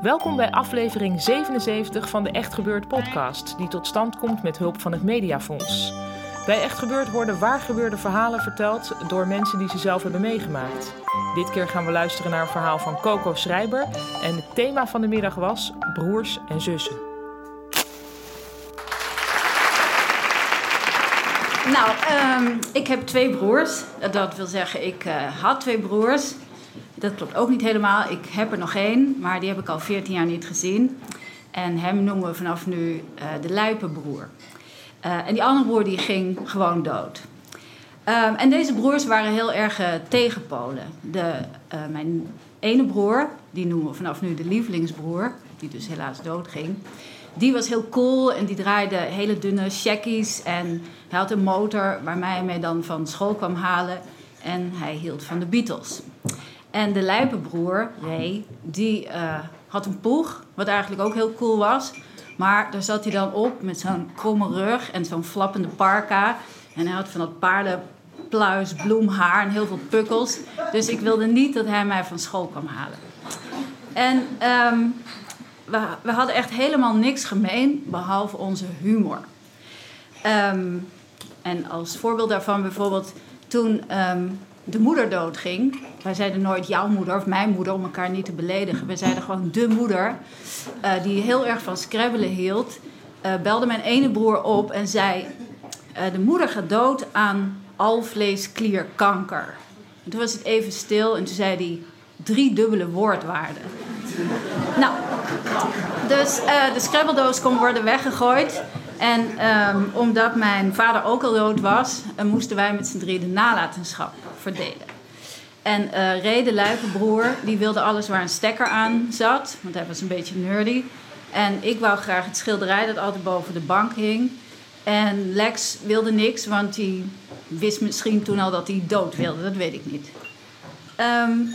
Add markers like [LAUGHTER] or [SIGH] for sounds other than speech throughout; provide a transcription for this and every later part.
Welkom bij aflevering 77 van de Echt Gebeurd podcast, die tot stand komt met hulp van het Mediafonds. Bij Echt Gebeurd worden waargebeurde verhalen verteld door mensen die ze zelf hebben meegemaakt. Dit keer gaan we luisteren naar een verhaal van Coco Schrijber en het thema van de middag was broers en zussen. Nou, ehm, ik heb twee broers. Dat wil zeggen, ik uh, had twee broers. Dat klopt ook niet helemaal. Ik heb er nog één, maar die heb ik al 14 jaar niet gezien. En hem noemen we vanaf nu uh, de Luipenbroer. Uh, en die andere broer die ging gewoon dood. Um, en deze broers waren heel erg uh, tegenpolen. De, mijn ene broer, die noemen we vanaf nu de lievelingsbroer, die dus helaas dood ging. Die was heel cool en die draaide hele dunne checkies. En hij had een motor waarmee hij mij dan van school kwam halen. En hij hield van de Beatles. En de lijpenbroer, Ray, die uh, had een poeg, wat eigenlijk ook heel cool was. Maar daar zat hij dan op met zo'n kromme rug en zo'n flappende parka. En hij had van dat paardenpluis, bloemhaar en heel veel pukkels. Dus ik wilde niet dat hij mij van school kwam halen. En um, we, hadden echt helemaal niks gemeen, behalve onze humor. Um, en als voorbeeld daarvan bijvoorbeeld toen um, de moeder doodging. Wij zeiden nooit jouw moeder of mijn moeder om elkaar niet te beledigen. We zeiden gewoon de moeder, uh, die heel erg van scrabbelen hield. Uh, belde mijn ene broer op en zei: uh, De moeder gaat dood aan alvleesklierkanker. En toen was het even stil en toen zei hij: Drie dubbele woordwaarden. nou, dus de scrabbeldoos kon worden weggegooid. En um, omdat mijn vader ook al dood was, moesten wij met z'n drie de nalatenschap verdelen. En uh, Ray, de luipenbroer, die wilde alles waar een stekker aan zat. Want hij was een beetje nerdy. En ik wou graag het schilderij dat altijd boven de bank hing. En Lex wilde niks, want hij wist misschien toen al dat hij dood wilde. Dat weet ik niet. Um,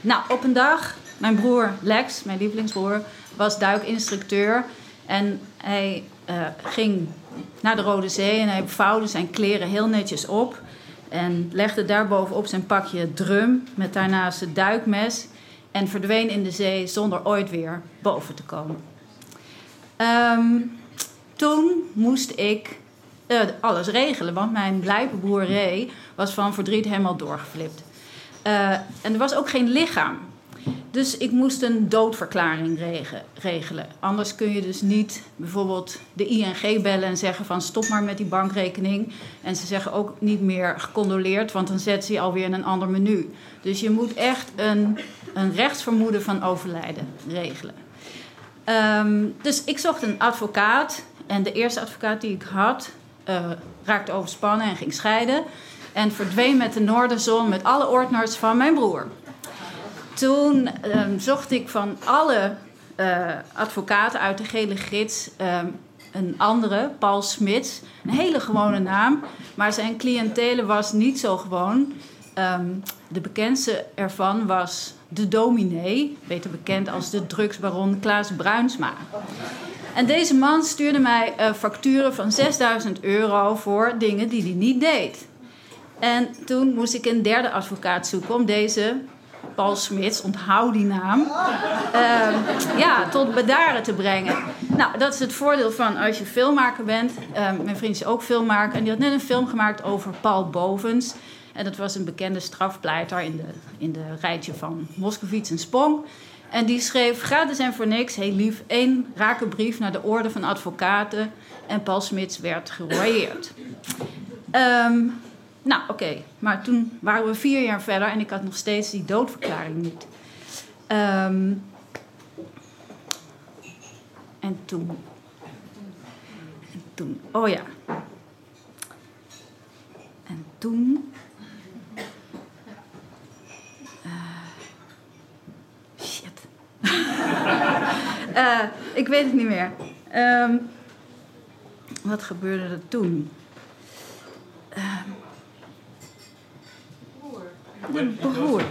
nou, op een dag, mijn broer Lex, mijn lievelingsbroer, was duikinstructeur. En hij uh, ging naar de Rode Zee en hij vouwde zijn kleren heel netjes op. En legde daarbovenop zijn pakje drum met daarnaast het duikmes. En verdween in de zee zonder ooit weer boven te komen. Um, toen moest ik uh, alles regelen, want mijn blijpenbroer Ray was van verdriet helemaal doorgeflipt. Uh, en er was ook geen lichaam. Dus ik moest een doodverklaring regelen. Anders kun je dus niet bijvoorbeeld de ING bellen en zeggen van stop maar met die bankrekening. En ze zeggen ook niet meer gecondoleerd, want dan zet ze je alweer in een ander menu. Dus je moet echt een, een rechtsvermoeden van overlijden regelen. Um, dus ik zocht een advocaat. En de eerste advocaat die ik had, uh, raakte overspannen en ging scheiden. En verdween met de Noorderzon met alle ordners van mijn broer toen um, zocht ik van alle uh, advocaten uit de gele gids um, een andere, Paul Smits. Een hele gewone naam, maar zijn cliëntele was niet zo gewoon. Um, de bekendste ervan was de dominee, beter bekend als de drugsbaron Klaas Bruinsma. En deze man stuurde mij facturen van 6000 euro voor dingen die hij niet deed. En toen moest ik een derde advocaat zoeken om deze Paul Smits, onthoud die naam, uh, ja, tot bedaren te brengen. Nou, dat is het voordeel van als je filmmaker bent. Uh, mijn vriend is ook filmmaker en die had net een film gemaakt over Paul Bovens. En dat was een bekende strafpleiter in de, in de rijtje van Moskovits en Spong. En die schreef gratis en voor niks, heel lief, één rake brief naar de orde van advocaten. En Paul Smits werd geroyeerd. Um, nou, oké. Maar toen waren we vier jaar verder en ik had nog steeds die doodverklaring niet. Um, en toen. En toen. Oh ja. En toen. Uh, shit. uh, [LAUGHS] ik weet het niet meer. Um, wat gebeurde er toen? De broer.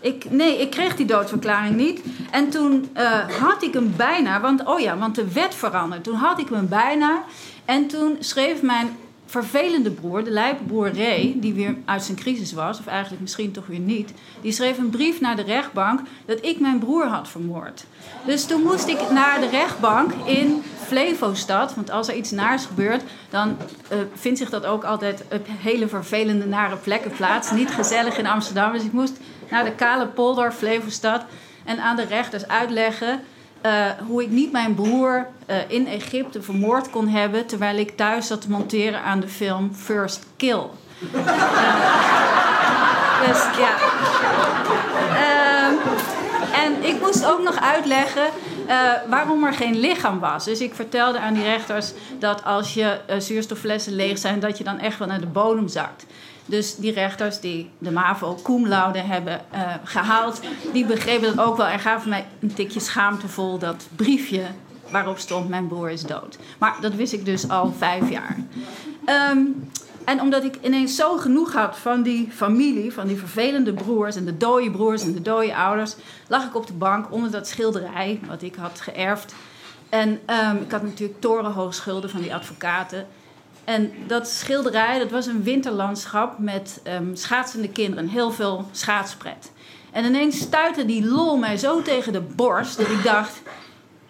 Ik, nee, ik kreeg die doodverklaring niet. En toen uh, had ik hem bijna, want oh ja, want de wet veranderde. Toen had ik hem bijna. En toen schreef mijn vervelende broer, de lijpbroer Ray, die weer uit zijn crisis was, of eigenlijk misschien toch weer niet, die schreef een brief naar de rechtbank dat ik mijn broer had vermoord. Dus toen moest ik naar de rechtbank in Flevostad, want als er iets naars gebeurt, dan uh, vindt zich dat ook altijd op hele vervelende, nare plekken plaats. Niet gezellig in Amsterdam, dus ik moest naar de kale polder Flevostad en aan de rechters uitleggen uh, hoe ik niet mijn broer uh, in Egypte vermoord kon hebben terwijl ik thuis zat te monteren aan de film First Kill. Uh, [LAUGHS] dus ja. Ehm, en ik moest ook nog uitleggen waarom er geen lichaam was. Dus ik vertelde aan die rechters dat als je zuurstofflessen leeg zijn, dat je dan echt wel naar de bodem zakt. Dus die rechters die de MAVO cum hebben uh, gehaald, die begrepen dat ook wel en gaven mij een tikje schaamtevol dat briefje waarop stond mijn broer is dood. Maar dat wist ik dus al vijf jaar. Um, en omdat ik ineens zo genoeg had van die familie, van die vervelende broers en de dode broers en de dode ouders, lag ik op de bank onder dat schilderij wat ik had geërfd. En um, ik had natuurlijk torenhoog schulden van die advocaten. En dat schilderij, dat was een winterlandschap met um, schaatsende kinderen. Heel veel schaatspret. En ineens stuitte die lol mij zo tegen de borst dat ik dacht,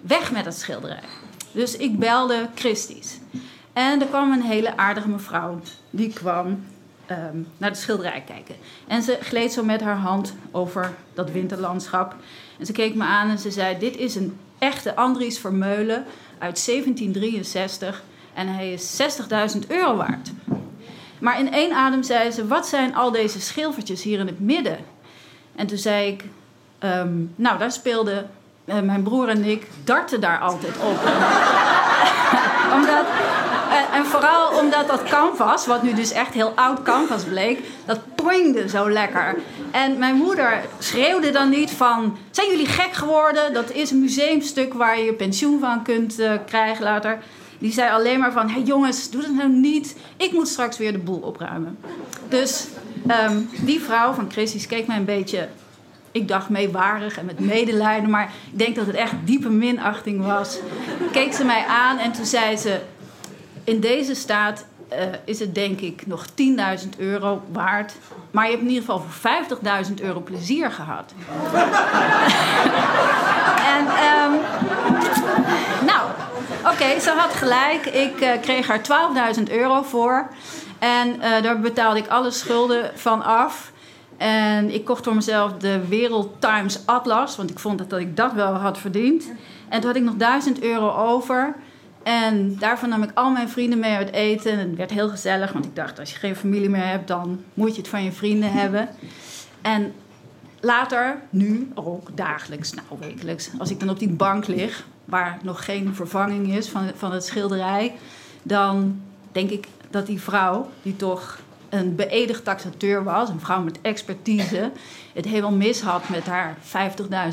weg met dat schilderij. Dus ik belde Christies. En er kwam een hele aardige mevrouw. Die kwam um, naar de schilderij kijken. En ze gleed zo met haar hand over dat winterlandschap. En ze keek me aan en ze zei: Dit is een echte Andries Vermeulen uit 1763 en hij is 60.000 euro waard. Maar in één adem zei ze: Wat zijn al deze schilfertjes hier in het midden? En toen zei ik: um, Nou, daar speelden uh, mijn broer en ik darten daar altijd op. [LAUGHS] omdat, uh, en vooral omdat dat canvas, wat nu dus echt heel oud canvas bleek, dat poingde zo lekker. En mijn moeder schreeuwde dan niet van: Zijn jullie gek geworden? Dat is een museumstuk waar je pensioen van kunt uh, krijgen later. Die zei alleen maar van, hé hey jongens, doe dat nou niet. Ik moet straks weer de boel opruimen. Dus um, die vrouw van Christus keek mij een beetje, ik dacht meewarig en met medelijden. Maar ik denk dat het echt diepe minachting was. Keek ze mij aan en toen zei ze, in deze staat uh, is het denk ik nog 10.000 euro waard. Maar je hebt in ieder geval voor 50.000 euro plezier gehad. [LAUGHS] en um, nou, Oké, ze had gelijk. Ik uh, kreeg haar 12.000 euro voor. En uh, daar betaalde ik alle schulden van af. En ik kocht voor mezelf de Wereld Times Atlas, want ik vond dat, dat ik dat wel had verdiend. En toen had ik nog 1000 euro over. En daarvan nam ik al mijn vrienden mee uit eten. En het werd heel gezellig, want ik dacht: als je geen familie meer hebt, dan moet je het van je vrienden hebben. En later, nu ook dagelijks, nou wekelijks, als ik dan op die bank lig, waar nog geen vervanging is van, van het schilderij, dan denk ik dat die vrouw, die toch een beëdigd taxateur was, een vrouw met expertise, het helemaal mis had met haar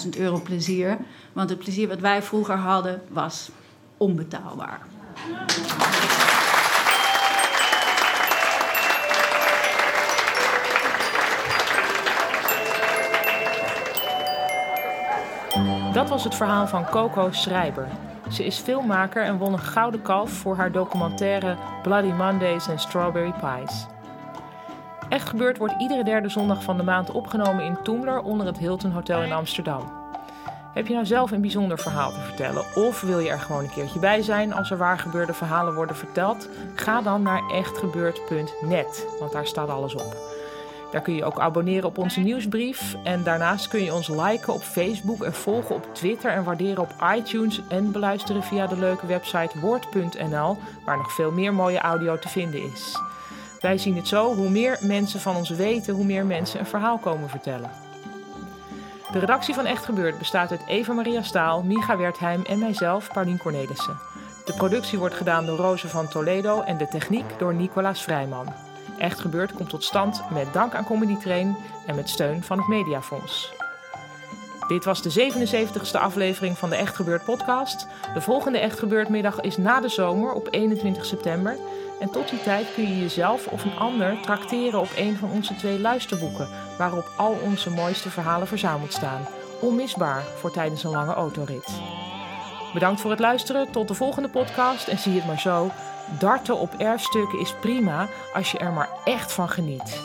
50.000 euro plezier. Want het plezier wat wij vroeger hadden was onbetaalbaar. Dat was het verhaal van Coco Schrijber. Ze is filmmaker en won een gouden kalf voor haar documentaire Bloody Mondays en Strawberry Pies. Echt gebeurd wordt iedere derde zondag van de maand opgenomen in Toemler onder het Hilton Hotel in Amsterdam. Heb je nou zelf een bijzonder verhaal te vertellen of wil je er gewoon een keertje bij zijn als er waar gebeurde verhalen worden verteld? Ga dan naar echtgebeurd.net, want daar staat alles op. Daar kun je ook abonneren op onze nieuwsbrief. En daarnaast kun je ons liken op Facebook en volgen op Twitter en waarderen op iTunes. En beluisteren via de leuke website woord.nl, waar nog veel meer mooie audio te vinden is. Wij zien het zo: hoe meer mensen van ons weten, hoe meer mensen een verhaal komen vertellen. De redactie van Echt Gebeurd bestaat uit Eva Maria Staal, Micha Wertheim en mijzelf, Paulien Cornelissen. De productie wordt gedaan door Roze van Toledo en de techniek door Nicolaas Vrijman. Echt Gebeurd komt tot stand met dank aan Comedy Train en met steun van het Mediafonds. Dit was de 77ste aflevering van de Echt Gebeurd podcast. De volgende Echt Gebeurd middag is na de zomer op 21 september. En tot die tijd kun je jezelf of een ander trakteren op een van onze twee luisterboeken, waarop al onze mooiste verhalen verzameld staan. Onmisbaar voor tijdens een lange autorit. Bedankt voor het luisteren, tot de volgende podcast en zie het maar zo. Darten op erfstukken is prima als je er maar echt van geniet.